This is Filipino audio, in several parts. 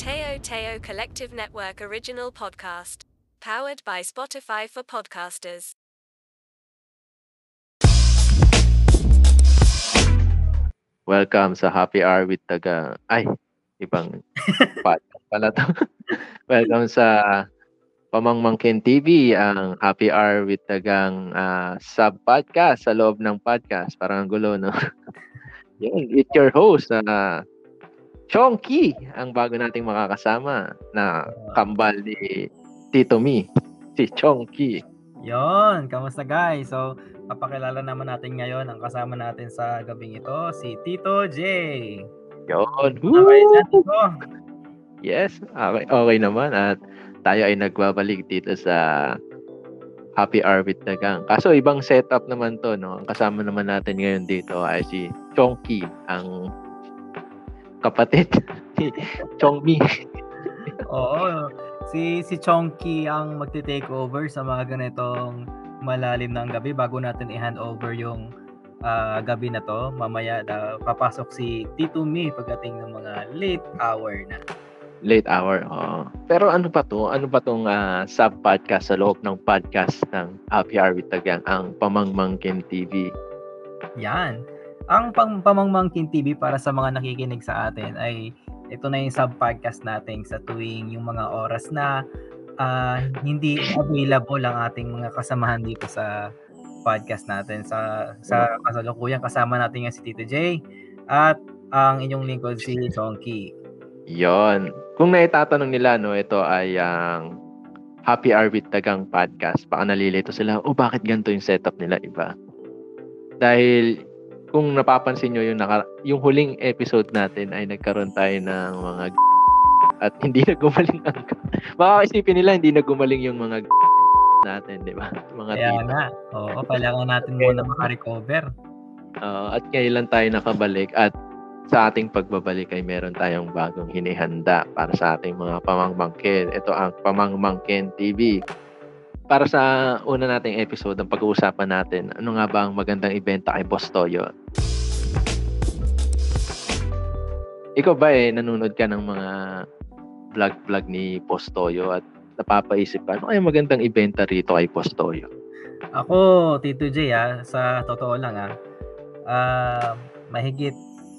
Teo Teo Collective Network original podcast. Powered by Spotify for podcasters. Welcome sa Happy Hour with Taga... Ay, ibang podcast pala to. Welcome sa Pamangmangkin TV, ang Happy Hour with Tagang ah, sub-podcast sa loob ng podcast. Parang ang gulo, no? Yun, with your host, na Chonky, ang bago nating makakasama na kambal ni Tito Mi, si Chonky. Yon, kamusta guys? So, papakilala naman natin ngayon ang kasama natin sa gabing ito, si Tito J. Yun. Okay na, Tito. Yes, okay, okay naman at tayo ay nagbabalik dito sa Happy Hour with Dagang. Kaso ibang setup naman to, no? Ang kasama naman natin ngayon dito ay si Chongki, ang kapatid ni Chongmi. Oo, si si Chonky ang magte-take over sa mga ganitong malalim ng gabi bago natin i-hand over yung ah, gabi na to. Mamaya da, papasok si Tito Mi pagdating ng mga late hour na. Late hour. oo. Pero ano pa to? Ano pa tong ah, sub-podcast sa loob ng podcast ng Happy Hour with Dagang, ang Pamangmangkin TV. Yan. Ang pang Pamangmangkin TV para sa mga nakikinig sa atin ay ito na yung sub-podcast natin sa tuwing yung mga oras na ah, hindi available ang ating mga kasamahan dito sa podcast natin. Sa sa kasalukuyan kasama natin nga si Tito J at ang inyong lingkod si Chonky. Yon. Kung naitatanong nila, no, ito ay ang Happy Hour with Dagang podcast. Baka nalilito sila, oh, bakit ganito yung setup nila, iba? Dahil kung napapansin nyo, yung, naka, yung huling episode natin ay nagkaroon tayo ng mga at hindi na gumaling ang baka isipin nila hindi na gumaling yung mga natin, di ba? Mga Kaya tito. nga, oo, kailangan natin muna makarecover. Oo, at kailan tayo nakabalik at sa ating pagbabalik ay meron tayong bagong hinihanda para sa ating mga pamangmangkin. Ito ang Pamangmangkin TV. Para sa una nating episode, ang pag-uusapan natin, ano nga ba ang magandang ibenta kay Boss Toyo? Ikaw ba eh, nanonood ka ng mga vlog-vlog ni Boss Toyo at napapaisip ka, ano kaya magandang ibenta rito kay Boss Toyo? Ako, Tito J, ah, sa totoo lang, ah, ah, mahigit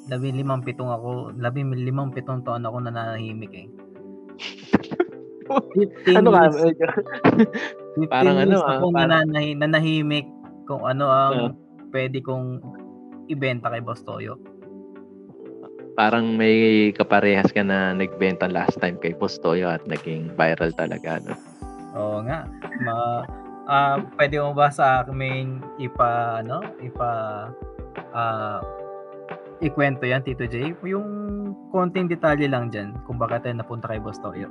labi limang pitong ako, labi limang pitong taon ako nananahimik eh. 15 ano ka? years, 15 parang ano, ah, parang- nananahi- nanahimik kung ano ang Ah. pwede kong ibenta kay Boss Toyo. Parang may kaparehas ka na nagbenta last time kay Boss Toyo at naging viral talaga. No? Oo nga. Ma, ah, pwede mo ba sa aming ipa, ano, ipa, ah, ikwento yan, Tito J? Yung konting detalye lang dyan kung bakit tayo napunta kay Boss Toyo.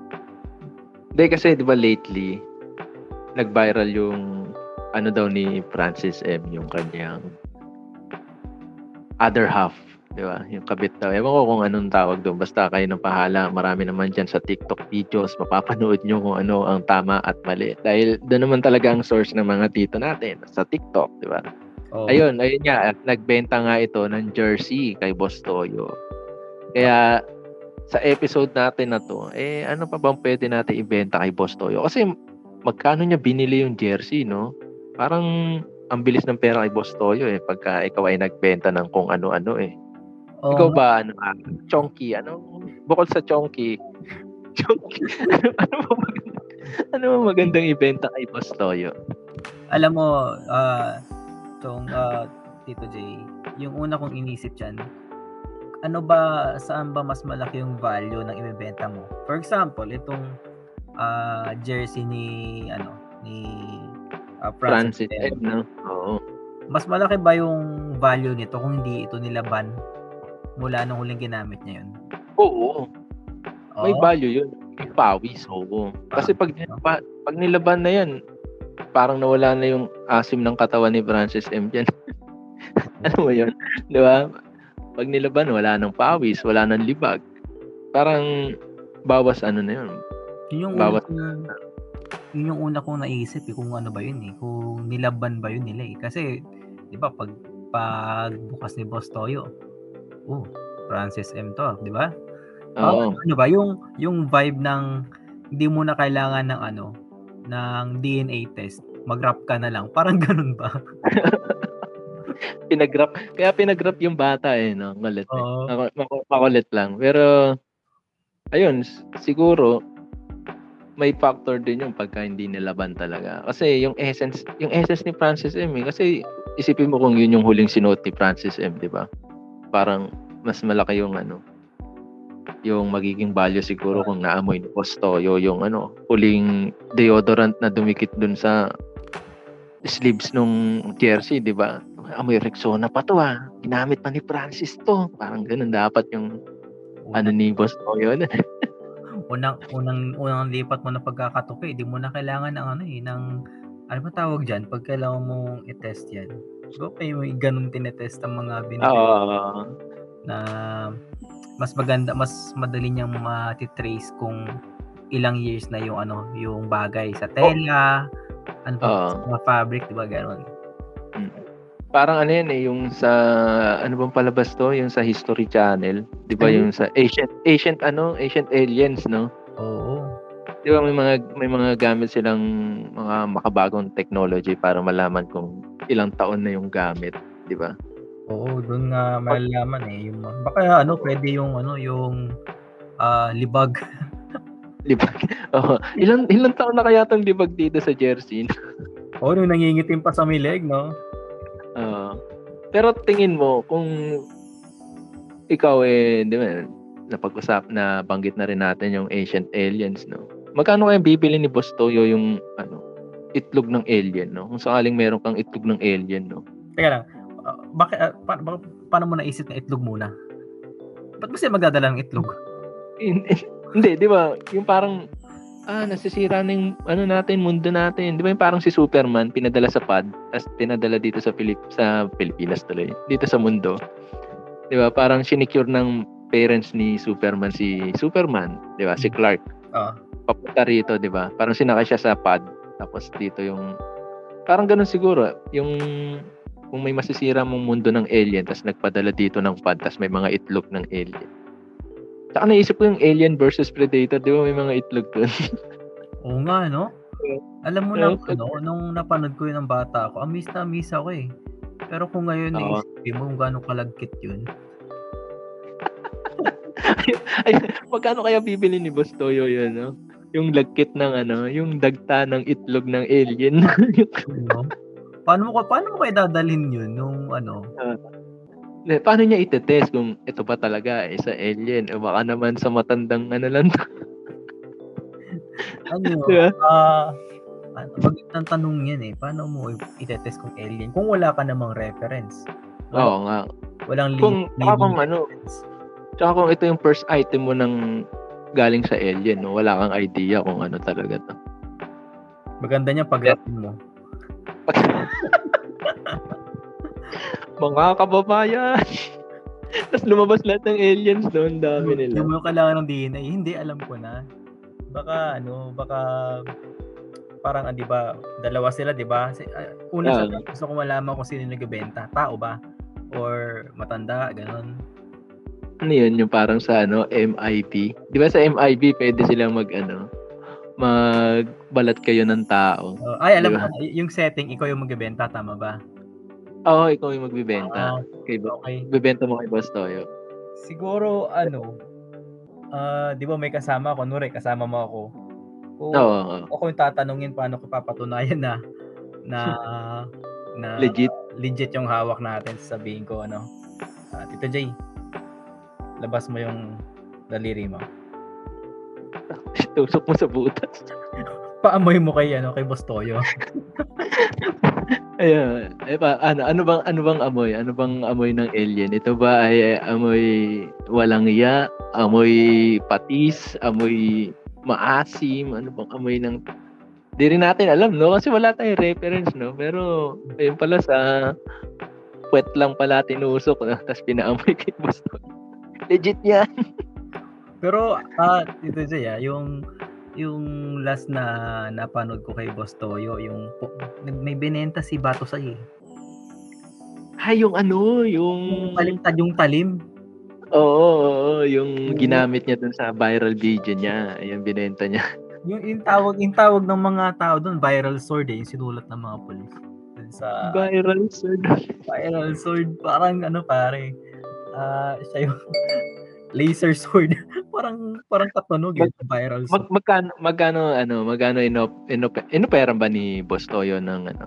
Hindi kasi 'di ba lately nag-viral yung ano daw ni Francis M yung kanyang other half, 'di ba? Yung kabit daw. Ewan ko kung anong tawag doon. Basta kayo nang pahala. Marami naman diyan sa TikTok videos. Mapapanood nyo kung ano ang tama at mali. Dahil doon naman talaga ang source ng mga tito natin sa TikTok, 'di ba? Oo. Ayun, ayun nga, nagbenta nga ito ng jersey kay Boss Toyo. Kaya sa episode natin na to, eh ano pa bang pwede natin ibenta kay Boss Toyo? Kasi magkano niya binili yung jersey, no? Parang ang bilis ng pera kay Boss Toyo eh pagka ikaw ay nagbenta ng kung ano-ano eh. Oo ikaw ba ano ah, chonky ano bukod sa chonky chonky ano, ano ba magandang, ano ba magandang ibenta kay Boss Toyo? Alam mo, ah, tong ah, Tito J, yung una kong inisip dyan, ano ba, saan ba mas malaki yung value ng ibebenta mo? For example, itong ah, jersey ni, ano, ni ah, Francis M. Ed, no? Oo. Mas malaki ba yung value nito kung hindi ito nilaban mula nung huling ginamit niya yun? Oo. May Oo. value yun. May pawis, oo. Kasi pag, pa- pag nilaban na yan, parang nawala na yung asim ng katawan ni Francis M. dyan. ano mo yun? Di ba? Pag nilaban, wala nang pawis, wala nang libag. Parang bawas ano na yun. Yun yung Bawat- una yun yung una kong naisip eh, kung ano ba yun eh, kung nilaban ba yun nila eh. Kasi, di ba, pag, pag bukas ni Boss Toyo, oh, Francis M to, di ba? Oo. Ah, ano ba, yung yung vibe ng hindi mo na kailangan ng ano, ng DNA test, mag-rap ka na lang. Parang ganun ba? Pinag-rap. Kaya pinag-rap yung bata eh, no? Malit eh. Mako- Makulit lang. Pero, ayun, siguro, may factor din yung pagka hindi nilaban talaga. Kasi yung essence, yung essence ni Francis M. Eh, kasi isipin mo kung yun yung huling sinuot ni Francis M. Di ba? Parang mas malaki yung ano, yung magiging value siguro kung naamoy ni Postoyo yung ano, huling deodorant na dumikit dun sa sleeves nung jersey, di ba? Amoy Rexona pa to ah. Ginamit pa ni Francis to. Parang ganun dapat yung ano ni Postoyo na. unang unang unang lipat mo na pagkakatuki, di mo na kailangan ng ano eh, ng ano ba tawag diyan pag kailangan mong i-test 'yan. So, may, may ganun tinetest ang mga binibili Oo. na mas maganda, mas madali niyang ma-trace kung ilang years na yung ano, yung bagay sa tela, ano pa, sa mga fabric, di ba ganun? Parang ano yan eh, yung sa, ano bang palabas to? Yung sa History Channel. Di ba Ano? yung sa Ancient, Ancient ano? Ancient Aliens, no? Oo. Di ba may mga, may mga gamit silang mga makabagong technology para malaman kung ilang taon na yung gamit. Di ba? Oo, doon nga malalaman eh yung baka ano, pwede yung ano, yung ah, libag. Libag. Oo. ilang, ilang taon na kaya tong libag dito sa jersey? Oo, nung nangingitim pa sa may leg, no? Oo. pero tingin mo, kung ikaw eh, di ba, napag-usap na banggit na rin natin yung ancient aliens, no? Magkano kaya bibili ni Boss Toyo yung ano, itlog ng alien, no? Kung sakaling meron kang itlog ng alien, no? Teka lang. ah, bakit ah, pa, pa- paano mo naisip na itlog muna? Ba't ba siya magdadala ng itlog? Hindi, di ba? Yung parang ah, nasisira na yung ano natin, mundo natin. Di ba yung parang si Superman, pinadala sa pad, tapos pinadala dito sa Pilip sa Pilipinas tuloy, dito sa mundo. Di ba? Parang sinicure ng parents ni Superman si Superman, di ba? Si Clark. Ah. Papunta rito, di ba? Parang sinakay siya sa pad, tapos dito yung parang ganun siguro, yung kung may masisira mong mundo ng alien, tapos nagpadala dito ng pad, tapos may mga itlog ng alien. Saka naisip ko yung Alien versus Predator, di ba may mga itlog dun? Oo nga, no? Alam mo na, ano, nung napanood ko yun ng bata ako, amis na amis ako eh. Pero kung ngayon Oo. naisipin mo kung gaano kalagkit yun, Ay, magkano kaya bibili ni Boss Toyo yun, no? Yung lagkit ng ano, yung dagta ng itlog ng alien. no? paano mo, paano mo kaya dadalhin yun nung ano? Eh, Paano niya itetest kung ito ba talaga eh, sa alien? O baka naman sa matandang ano lang. Ano yun? Di ba? Ah, ano, bagit ng tanong yan eh. Paano mo itetest kung alien? Kung wala ka namang reference. Oo nga. Walang Kung, li- tsaka kung living ano, reference. tsaka kung ito yung first item mo ng galing sa alien, no? wala kang idea kung ano talaga to. Maganda niya pag mo. Mga kababayan! Tapos lumabas lahat ng aliens doon, dami Hindi nila. mo kailangan ng DNA. Hindi, alam ko na. Baka, ano, baka, parang, ah, di ba, dalawa sila, di ba? Ah, Una sa Ah. gusto ko malaman kung sino yung nagbebenta. Tao ba? Or matanda, ganun. Ano yun, yung parang sa ano, MIB. Di ba sa MIB, pwede silang mag, ano, magbalat kayo ng tao. Oh, ay, alam Di mo, yung setting, ikaw yung magbebenta, tama ba? Oo, ikaw yung magbibenta. Ah, kay okay. Bibenta mo kay Boss Toyo. Siguro, ano, ah, di ba may kasama ako, Nure, kasama mo ako. Kung Oo, oo. ako yung tatanungin paano ko papatunayan na na na legit. legit yung hawak natin sabihin ko ano ah, Tito Jay labas mo yung daliri mo Tusok mo sa butas. paamoy mo kay ano kay Boss Toyo Ayan. Eh, pa, ano, ano bang, ano bang amoy? Ano bang amoy ng alien? Ito ba ay eh, amoy walang iya? Amoy patis? Amoy maasim? Ano bang amoy ng... Di rin natin alam, no? Kasi wala tayong reference, no? Pero, ayun pala sa puwet lang pala tinusok, no? Tapos pinaamoy kay Boss Toyo. Legit yan. pero ah Tito Jay ah, yung yung last na napanood ko kay Boss Toyo yung may binenta si Bato Say eh. Ay, yung ano, yung yung... talim yung talim Oo, oo, yung ginamit niya dun sa viral video niya. Ayan, binenta niya. Yung, yung tawag, yung tawag ng mga tao doon, viral sword eh, yung sinulat ng mga polis. Dun sa Viral sword. viral sword, parang ano pare, ah siya yung laser sword. parang parang katunog eh, viral Mag, magkano, magkano, ano, magkano inop, inop, inoperan ba ni Boss Toyo ng ano?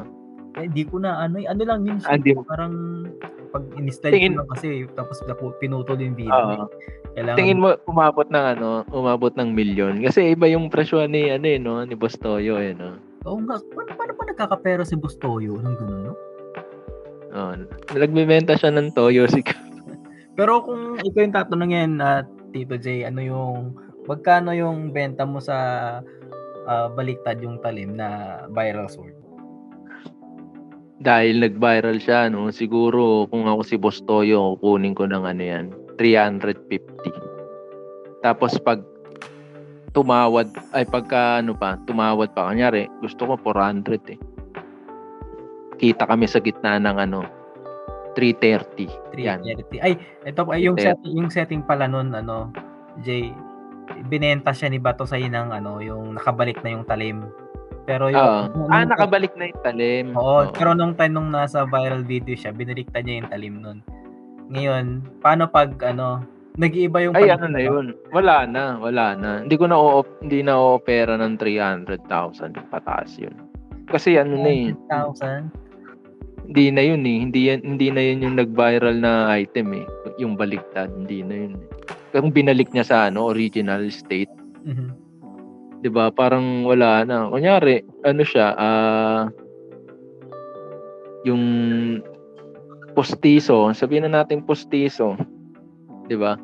Eh, di ko na, ano, ano lang yun, Ah, di- parang pag Tingin- ko lang kasi, tapos pinutol yung video. Oo. eh. Kailangan, Tingin mo umabot ng ano, umabot ng milyon kasi iba yung presyo ni ano eh, no, ni Boss Toyo eh, no. Oo nga, paano, paano pa nagkakapera si Bustoyo ng gano'n, no? Oh, nagbebenta siya ng toyo si Pero kung ikaw yung tatanungin at Tito J, ano yung magkano yung benta mo sa ah, baliktad yung talim na viral sword? dahil nag-viral siya, no, siguro kung ako si Boss Toyo, kukunin ko ng ano yan, 350. Tapos pag tumawad, ay pagka ano pa, tumawad pa, kanyari, gusto ko 400 eh. Kita kami sa gitna ng ano, 330. Yan. 330. Ay, ito ay yung 330. set, yung setting pala nun ano, Jay, binenta siya ni Bato sa ng ano, yung nakabalik na yung talim. Pero yung Oo. nung- ah, nung- nakabalik na yung talim. Oo, Oo. pero nung time nung nasa viral video siya, binaliktad niya yung talim nun. Ngayon, paano pag ano, nag-iiba yung Ay, ano na yun. Wala na, wala na. Hindi ko na hindi na opera ng 300,000 pataas yun. Kasi ano na eh, 100,000. Hindi na yun eh. Hindi, yan, hindi na yun yung nag-viral na item eh. Yung baliktad, hindi na yun eh. Kung binalik niya sa ano, original state, Mhm. 'di ba? Parang wala na. Kunyari, ano siya, ah yung postiso, sabihin na natin postiso, 'di ba?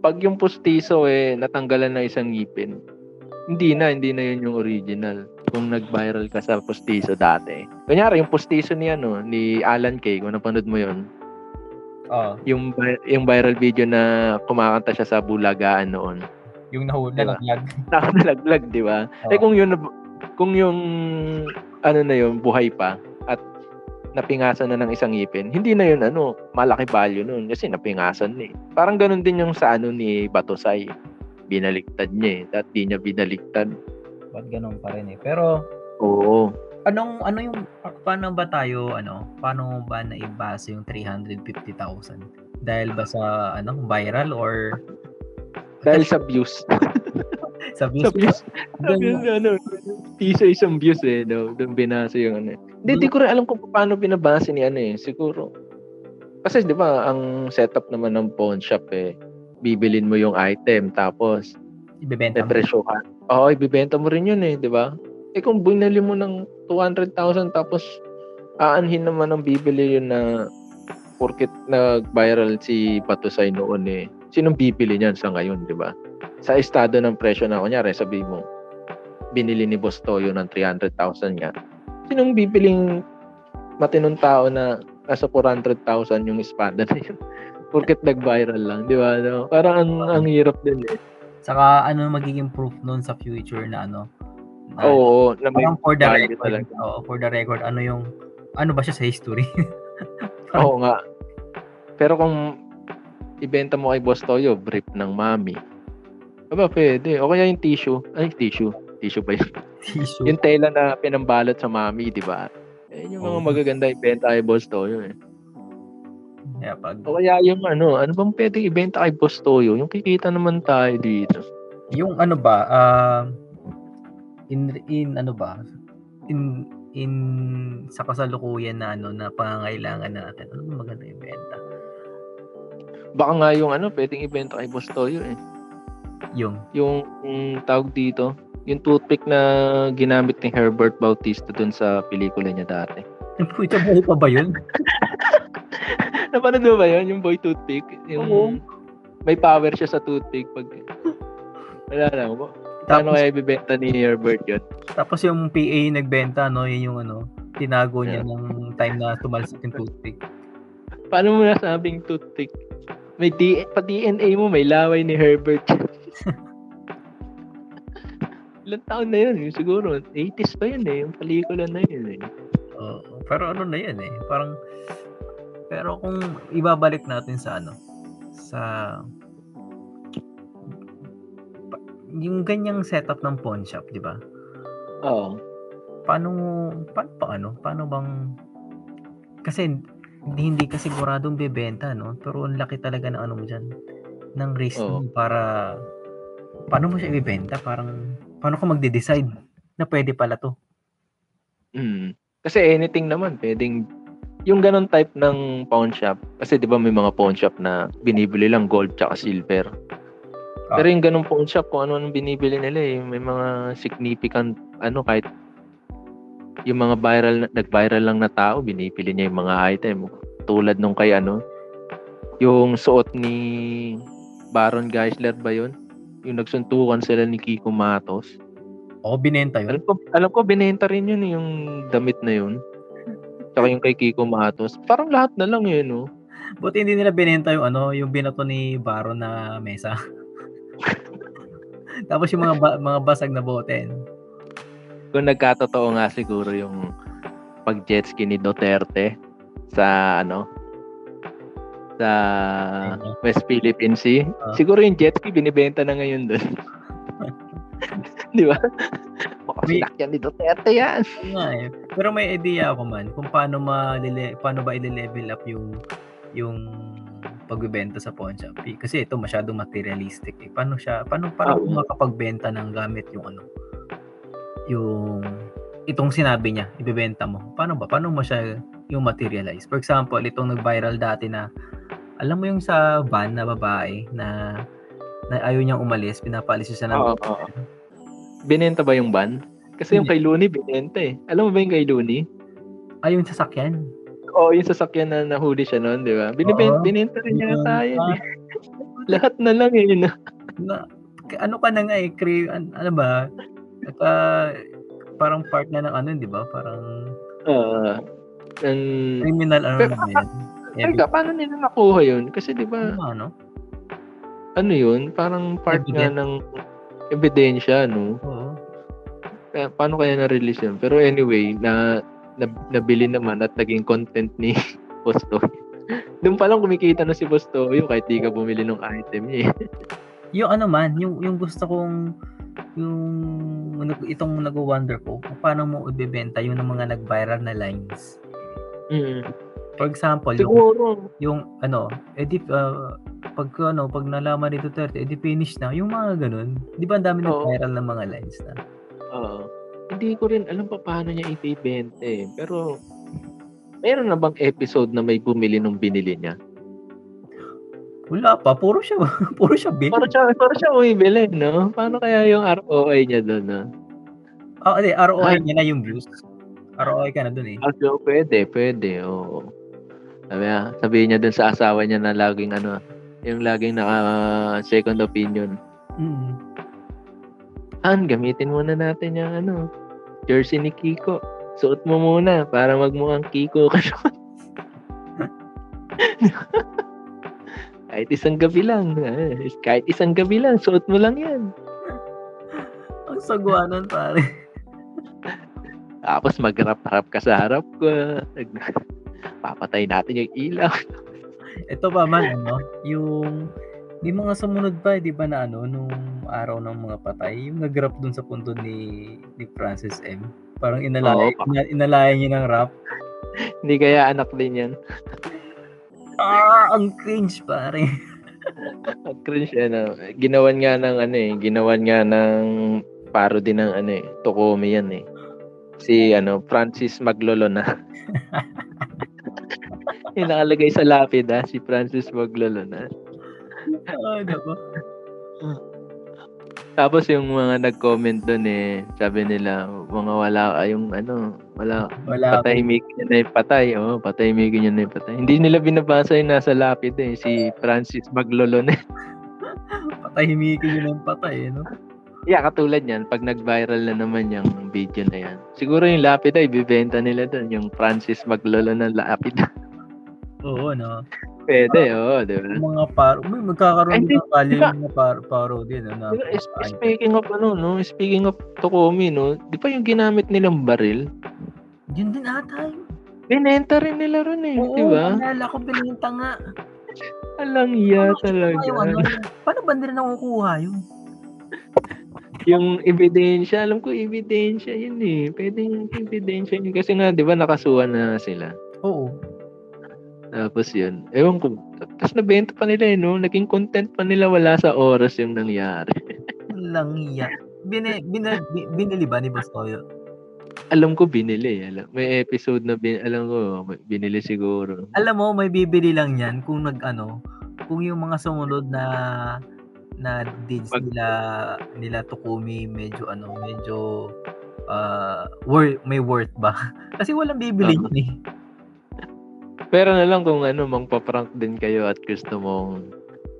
Pag yung postiso eh natanggalan ng isang ngipin, hindi na, hindi na yun yung original. Kung nag-viral ka sa postiso dati. Kunyari, yung postiso ni ano, ni Alan Kay, kung napanood mo yun, Oo, yung yung viral video na kumakanta siya sa Bulagaan noon. yung nahula Diba? ng lag. Nakalaglag, di ba? Eh Oo. kung yun kung yung ano na yun buhay pa at napingasan na ng isang ngipin, hindi na yun ano, malaki value nun kasi napingasan na eh. Parang ganun din yung sa ano ni Batosay. Binaliktad niya eh. At di niya binaliktad. Ba't ganun pa rin eh. Pero, Oo. anong, ano yung, paano ba tayo, ano, paano ba naibase yung 350,000? Dahil ba sa, ano, viral or Dahil sa views. sa views? sa views. Views, ano, piso isang views eh. No? Doon binasa yung ano. Hindi, di ko rin alam kung paano binabase ni ano eh. Siguro. Kasi di ba, ang setup naman ng pawn shop eh, bibilin mo yung item tapos ibebenta mo. depresyohan. Oo, ibibenta mo rin yun eh, di ba? Eh kung binili mo ng 200,000 tapos aanhin naman ang bibili yun na porkit nag-viral si Patusay noon eh. Sinong bibili niyan sa ngayon, di ba? Sa estado ng presyo na kunyari, sabi mo, binili ni Boss Toyo ng 300,000 nga. Sinong bibiling matinong tao na nasa 400,000 yung espada na yun? Porket nag-viral lang, di ba? No? Parang ang, ang hirap din eh. Saka ano magiging proof nun sa future na ano? Na, Oo, na may for the record. talaga. Oo, for the record, ano yung, ano ba siya sa history? Oo nga. Pero kung ibenta mo kay Boss Toyo, brief ng mami. Aba, pwede. O kaya yung tissue. Ay, tissue. Tissue ba yun? Tissue. yung tela na pinambalot sa mami, di ba? Eh, yung mga Oo. magaganda ibenta kay Boss Toyo eh. Kaya pag, O kaya yung ano, ano bang pwede ibenta kay Boss Toyo? Yung kikita naman tayo dito. yung ano ba, ah, in, in ano ba, in, in, sa kasalukuyan na ano, na pangangailangan natin, ano maganda yung benta? Baka nga yung ano, pwedeng ibenta kay Boss Toyo eh. Yung, Yung, yung tawag dito, yung toothpick na ginamit ni Herbert Bautista dun sa pelikula niya dati. puta buhay pa ba yun? Napanood mo ba yun? Yung boy toothpick? Yung Oo. may power siya sa toothpick pag wala lang mo. Paano Tapos, kaya ibibenta ni Herbert yun? tapos yung PA nagbenta, no, yun yung ano, tinago niya Yeah. ng time na tumalsik yung toothpick. Paano mo nasabing toothpick? May D pa DNA mo, may laway ni Herbert. Ilang taon na yun? Yung siguro, 80s pa yun eh. Yung pelikula na yun eh. Oo. pero ano na yan eh, parang, pero kung ibabalik natin sa ano, sa yung ganyang setup ng pawn shop, di ba? Oo. Paano, paano pa ano? Paano bang, kasi hindi, hindi ka siguradong bebenta, no? Pero ang laki talaga ng ano mo dyan, ng risk Oo. mo para, paano mo siya ibebenta? Parang, paano ka magde-decide na pwede pala to? Mm. Kasi anything naman, pwedeng yung ganun type ng pawn shop, kasi di ba may mga pawn shop na binibili lang gold tsaka silver. Ah. Pero yung ganun pawn shop, kung ano ang binibili nila eh, may mga significant, ano, kahit yung mga viral, na- nag-viral lang na tao, binibili niya yung mga item. Tulad nung kay ano, yung suot ni Baron Geisler ba yun? Yung nagsuntukan sila ni Kiko Matos. Oo, binenta yun. Alam ko, alam ko binenta rin yun yung damit na yun. Tsaka yung kay Kiko Matos. Parang lahat na lang yun, no? Buti hindi nila binenta yung ano, yung binato ni Baro na mesa. Tapos yung mga ba- mga basag na bote. Kung nagkatotoo nga siguro yung pag-jet ski ni Duterte sa ano sa West Philippine Sea. Ah. Siguro yung jet ski binibenta na ngayon doon. Di ba? Sinakyan ni Duterte yan. Nga eh. Pero may idea ako man kung paano ma paano ba i-level up yung yung pagbebenta sa pawn shop. Kasi ito masyadong materialistic eh. Paano siya paano paano Oo. makapagbenta ng gamit yung ano yung itong sinabi niya, ibebenta mo. Paano ba? Paano mo siya yung materialize? For example, itong nag-viral dati na alam mo yung sa van na babae na na ayaw niyang umalis, pinapaalis siya ng Oo, oo. Binenta ba yung ban? Kasi yung kay Looney, binenta eh. Alam mo ba yung kay Looney? Ay, yung sasakyan. Oo, yung sasakyan na nahuli siya noon, di ba? Binibenta, binenta rin niya tayo. eh. Lahat na lang eh. na ano ka na nga eh, cre- an- ano ba? Naka, parang part na ng ano, di ba? Parang Ah, and, criminal ano Pero- na yan. Ay, ka, paano nila nakuha yun? Kasi di ba, Ano, ano? ano yun? Parang part nga Evidence. ng ebidensya, no? Oo. Paano kaya na-release yun? Pero anyway, na, na nabili naman at naging content ni Bosto. Doon pa lang kumikita na si Bosto yung kahit di ka bumili ng item niya. eh. Yung ano man, yung, yung gusto kong yung itong nag-wonder ko kung paano mo ibebenta yung ng mga nag-viral na lines. Mm. For example, yung, Siguro, yung ano, edi uh, pag ano, pag nalaman ni Duterte, edi finish na, yung mga ganun. Di ba ang dami Oo. nag-viral na mga lines na? Oo. hindi ko rin alam pa paano niya ibibenta eh. Pero, meron na bang episode na may bumili nung binili niya? Wala pa, puro siya, puro siya bill. Para siya, para siya bumibili, no? Paano kaya yung ROI niya doon, no? Ah, hindi, ROI Ah. niya na yung views. ROI ka na dun eh. Ah, so, pwede, pwede, oo. Sabi niya, sabihin niya dun sa asawa niya na laging ano, yung laging naka second opinion. Mm. Han, gamitin muna natin yung ano, jersey ni Kiko. Suot mo muna para magmukhang Kiko ka siya. kahit isang gabi lang. eh, Kahit isang gabi lang, suot mo lang yan. Ang sagwanan pare. Tapos mag-rap-rap ka sa harap ko. Papatay natin yung ilaw. Ito pa man, ano, yung di mga sumunod pa, di ba na ano, nung araw ng mga patay, yung nag-rap dun sa punto ni, ni Francis M. Parang inalaya, Oo, ina- inalaya niya ng rap. Hindi kaya anak din yan. Ah, ang cringe pare. Ang cringe ano. Ginawan nga ng ano eh, ginawan nga ng parody ng ano eh, Tokomi yan eh. Si ano, Francis Maglolo na. yung nakalagay sa lapid ah, si Francis Maglolo na. Ah, nako. Tapos yung mga nag-comment doon eh, sabi nila, mga wala kayong ano, wala, Wala patay nyo na yung patay. Oo, patay nyo na yung patay. Hindi nila binabasa yung nasa lapid eh, si Francis Maglolo na. patahimikin yun ng patay, eh, no? Yeah, katulad yan, pag nag-viral na naman yung video na yan. Siguro yung lapid ay bibenta nila doon, yung Francis Maglolo na lapid. Oo, no? Pwede, oo, di ba? Yung mga paro, may magkakaroon din ng value di ba? yung mga paro, paro din, ano? Is- Speaking of ano, no, speaking of Tokomi, no, di ba yung ginamit nilang baril? Yun din ata yun. Binenta rin nila ron eh, Oo, di ba? naalala ko, bininta nga. Alang iya Paano kinuha yung ano? talaga. Paano ba nila nakukuha yun? Yung ebidensya, alam ko ebidensya yun eh. Pwedeng ebidensya yun. Kasi nga, di ba, nakasuhan na sila. Oo. Tapos yun, ewan ko, tapos nabenta pa nila eh, no? Naging content pa nila wala sa oras yung nangyari. Lang iya. Bini, bina, bi- binili ba ni Boss Toyo? alam ko binili. Alam, may episode na bin, alam ko, binili siguro. Alam mo, may bibili lang yan kung nag ano, kung yung mga sumunod na na deeds Pag- nila nila Tukumi medyo ano, medyo uh, worth, may worth ba? Kasi walang bibili yun eh. Pero na lang kung ano, mangpa-prank din kayo at gusto mong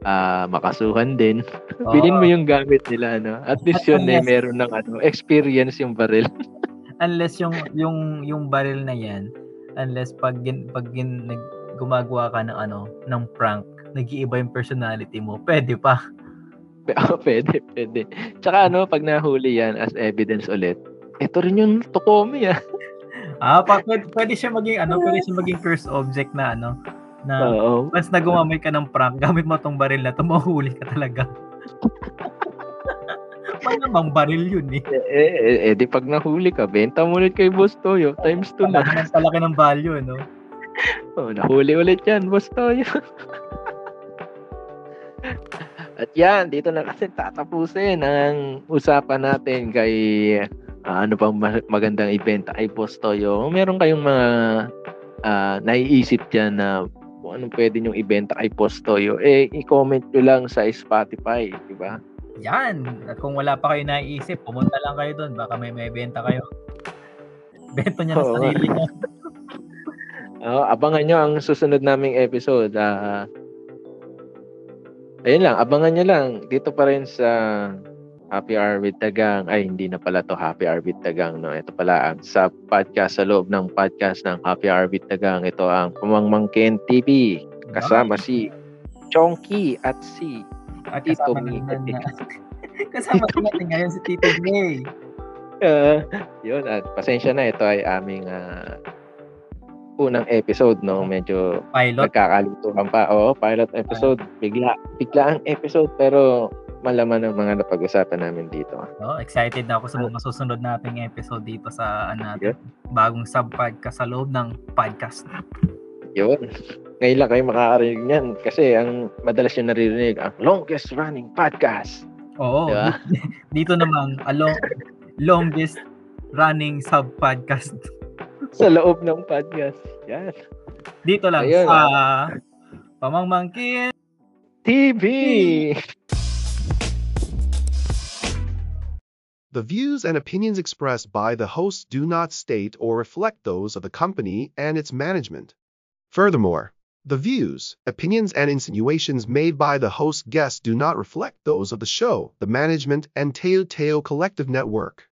ah, makasuhan din. Bilhin mo yung gamit nila, ano? At least yun eh, Yes. meron ng ano, experience yung baril. unless yung yung yung barrel na yan unless pag gin, pag gin, nag, gumagawa ka ng ano ng prank nag-iiba yung personality mo pwede pa Oo, pwede, pwede. Tsaka ano, pag nahuli yan as evidence ulit, ito rin yung Tokomi ah. ah pa, pwede, pwede siya maging ano pwede siya maging cursed object na ano na Oo. once na gumamay ka ng prank gamit mo tong baril na to mahuli ka talaga Malamang baril yun eh. Eh, eh, eh, di pag nahuli ka, benta mo ulit kay Boss Toyo, times 2 na. Palaki ng, palaki ng value, no? Oh, nahuli ulit yan, Boss Toyo. At yan, dito na kasi tatapusin ang usapan natin kay ah, ano pang ma- magandang ibenta kay Boss Toyo. Kung meron kayong mga ah, naiisip dyan na kung anong pwede nyong ibenta kay Boss Toyo, eh, i-comment nyo lang sa Spotify, di ba? Yan. At kung wala pa kayo naiisip, pumunta lang kayo doon. Baka may may benta kayo. Benta niya na Oo. sarili niya. Oo, abangan nyo ang susunod naming episode. Ah, ayun lang, abangan nyo lang. Dito pa rin sa Happy Hour with Tagang. Ay, hindi na pala to Happy Hour with Tagang. No? Ito pala ang sa podcast, sa loob ng podcast ng Happy Hour with Tagang. Ito ang Pumangmangkin TV. Kasama si Chonky at si At Tito kasama May. kasama natin ngayon si Tito May. Uh, yun, at pasensya na. Ito ay aming ah, unang episode, no? Medyo Pilot. nagkakalituhan pa. Oo, pilot episode. Bigla, bigla ang episode pero malaman ng mga napag-usapan namin dito. No, excited na ako sa mga susunod nating episode dito sa ano, natin, bagong sub-podcast sa loob ng podcast. Yun. Ngayon lang kayo makakarinig niyan kasi ang madalas yung naririnig, ang longest running podcast. Oo. Diba? Dito naman, along longest running sub-podcast. Sa loob ng podcast. Yan. Dito lang Ayun, sa Pamangmangkin. TV! The views and opinions expressed by the hosts do not state or reflect those of the company and its management. Furthermore, the views, opinions, and insinuations made by the host guests do not reflect those of the show, the management, and Teo Teo Collective Network.